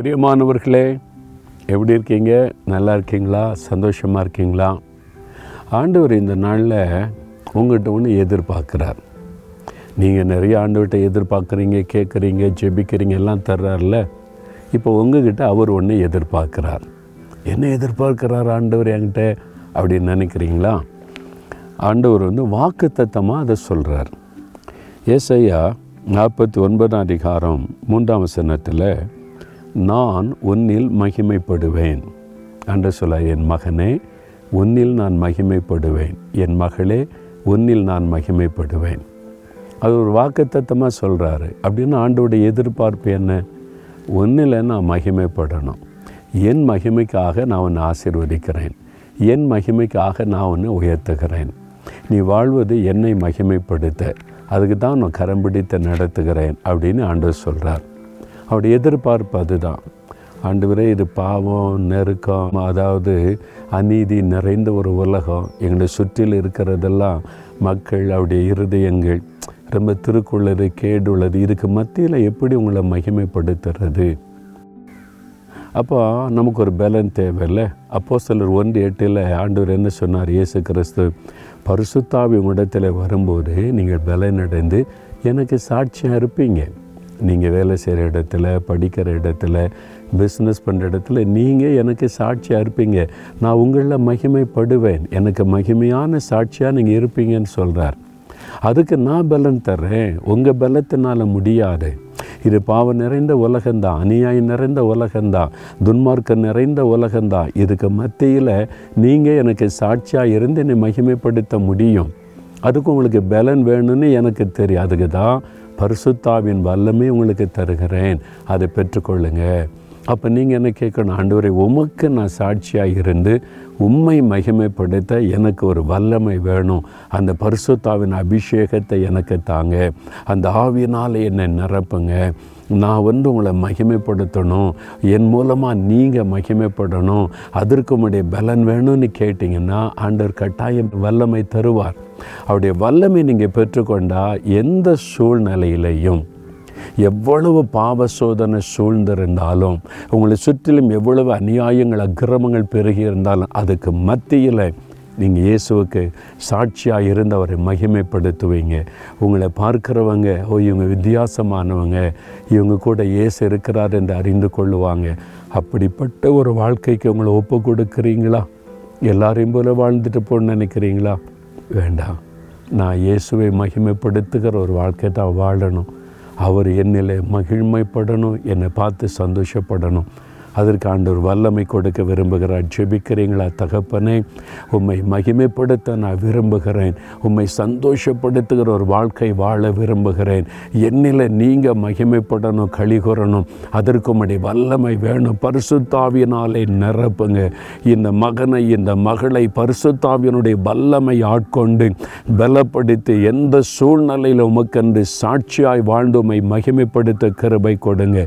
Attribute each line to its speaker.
Speaker 1: பிரியமானவர்களே எப்படி இருக்கீங்க? நல்லா இருக்கீங்களா? சந்தோஷமாக இருக்கீங்களா? ஆண்டவர் இந்த நாளில் உங்கள்கிட்ட ஒன்று எதிர்பார்க்குறார். நீங்கள் நிறைய ஆண்டவர்கிட்ட எதிர்பார்க்குறீங்க கேட்குறீங்க ஜெபிக்கிறீங்க எல்லாம் தர்றார்ல இப்போ உங்ககிட்ட அவர் ஒன்று எதிர்பார்க்குறார். என்ன எதிர்பார்க்குறார் ஆண்டவர் என்கிட்ட அப்படின்னு நினைக்கிறீங்களா? ஆண்டவர் வந்து வாக்கு தத்தமாக அதை சொல்கிறார் ஏசையா நாற்பத்தி ஒன்பதாம் அதிகாரம் மூன்றாம் வசனத்தில் நான் உன்னில் மகிமைப்படுவேன். என்று சொல்ல என் மகனே உன்னில் நான் மகிமைப்படுவேன். என் மகளே உன்னில் நான் மகிமைப்படுவேன். அது ஒரு வாக்குத்தத்தமாக சொல்கிறாரு அப்படின்னு ஆண்டோடைய எதிர்பார்ப்பு என்ன? ஒன்றில் நான் மகிமைப்படணும். என் மகிமைக்காக நான் உன்னை ஆசிர்வதிக்கிறேன். என் மகிமைக்காக நான் உன்னை உயர்த்துகிறேன். நீ வாழ்வது என்னை மகிமைப்படுத்த. அதுக்கு தான் நான் கரம் பிடித்து நடத்துகிறேன். அப்படின்னு ஆண்டவர் சொல்கிறார் அவருடைய எதிர்பார்ப்பு அதுதான். ஆண்டவரே இது பாவம் நெருக்கம் அதாவது அநீதி நிறைந்த ஒரு உலகம். எங்களை சுற்றில் இருக்கிறதெல்லாம் மக்கள் அவருடைய இருதயங்கள் ரொம்ப திருக்குள்ளது கேடுள்ளது. இதுக்கு மத்தியில் எப்படி உங்களை மகிமைப்படுத்துறது? அப்போ நமக்கு ஒரு பலன் தேவையில்ல. அப்போ சிலர் ஒன்று எட்டில் ஆண்டவர் என்ன சொன்னார்? இயேசு கிறிஸ்து பரிசுத்தாவி உங்களிடத்தில் வரும்போது நீங்கள் பலனடைந்து எனக்கு சாட்சியாக இருப்பீங்க. நீங்கள் வேலை செய்கிற இடத்துல படிக்கிற இடத்துல பிஸ்னஸ் பண்ணுற இடத்துல நீங்கள் எனக்கு சாட்சியாக இருப்பீங்க நான் உங்களில் மகிமைப்படுவேன். எனக்கு மகிமையான சாட்சியாக நீங்கள் இருப்பீங்கன்னு சொல்கிறார் அதுக்கு நான் பலன் தர்றேன். உங்கள் பலத்தினால் முடியாது. இது பாவம் நிறைந்த உலகந்தான் அநியாயம் நிறைந்த உலகந்தான் துன்மார்க்கம் நிறைந்த உலகந்தான் இதுக்கு மத்தியில் நீங்கள் எனக்கு சாட்சியாக இருந்து என்னை மகிமைப்படுத்த முடியும். அதுக்கு உங்களுக்கு பலன் வேணும்னு எனக்கு தெரியும். அதுக்கு தான் பரிசுத்தாவின் வல்லமே உங்களுக்கு தருகிறேன். அதை பெற்றுக்கொள்ளுங்க. அப்போ நீங்கள் என்ன கேட்கணும்? ஆண்டவரை உமக்கு நான் சாட்சியாக இருந்து உண்மை மகிமைப்படுத்த எனக்கு ஒரு வல்லமை வேணும். அந்த பரிசுத்தாவின் அபிஷேகத்தை எனக்கு தாங்க. அந்த ஆவியினால் என்னை நிரப்புங்க. நான் வந்து உங்களை மகிமைப்படுத்தணும். என் மூலமாக நீங்கள் மகிமைப்படணும். அதற்கு உங்களுடைய பலன் வேணும்னு கேட்டிங்கன்னா ஆண்டவர் கட்டாயம் வல்லமை தருவார். அவருடைய வல்லமை நீங்கள் பெற்றுக்கொண்டால் எந்த சூழ்நிலையிலையும் எவ்வளவு பாவ சோதனை சூழ்ந்திருந்தாலும் உங்களை சுற்றிலும் எவ்வளவு அநியாயங்கள் அக்கிரமங்கள் பெருகி இருந்தாலும் அதுக்கு மத்தியில் நீங்கள் இயேசுவுக்கு சாட்சியாக இருந்தவரை மகிமைப்படுத்துவீங்க. உங்களை பார்க்குறவங்க ஓ இவங்க வித்தியாசமானவங்க இவங்க கூட இயேசு இருக்கிறார் என்று அறிந்து கொள்ளுவாங்க. அப்படிப்பட்ட ஒரு வாழ்க்கைக்கு உங்களை ஒப்பு கொடுக்குறீங்களா? எல்லாரையும் போல வாழ்ந்துட்டு போகணும்னு நினைக்கிறீங்களா? வேண்டாம். நான் இயேசுவை மகிமைப்படுத்துகிற ஒரு வாழ்க்கை தான் வாழணும். அவர் என்னில் மகிழ்மைப்படணும் என்னை பார்த்து சந்தோஷப்படணும். அதற்கு ஆண்டவர் வல்லமை கொடுக்க விரும்புகிறார். ஜெபிக்கிறீங்களா தகப்பனே? உம்மை மகிமைப்படுத்த நான் விரும்புகிறேன். உம்மை சந்தோஷப்படுத்துகிற ஒரு வாழ்க்கை வாழ விரும்புகிறேன். என்னில் நீங்கள் மகிமைப்படணும் கழிகுறணும் அதற்கு உடைய வல்லமை வேணும். பரிசுத்தாவியினாலே நிரப்புங்க. இந்த மகனை இந்த மகளை பரிசுத்தாவியனுடைய வல்லமை ஆட்கொண்டு பலப்படுத்தி எந்த சூழ்நிலையில் உமக்கென்று சாட்சியாய் வாழ்ந்து உம்மை மகிமைப்படுத்த கிருபை கொடுங்க.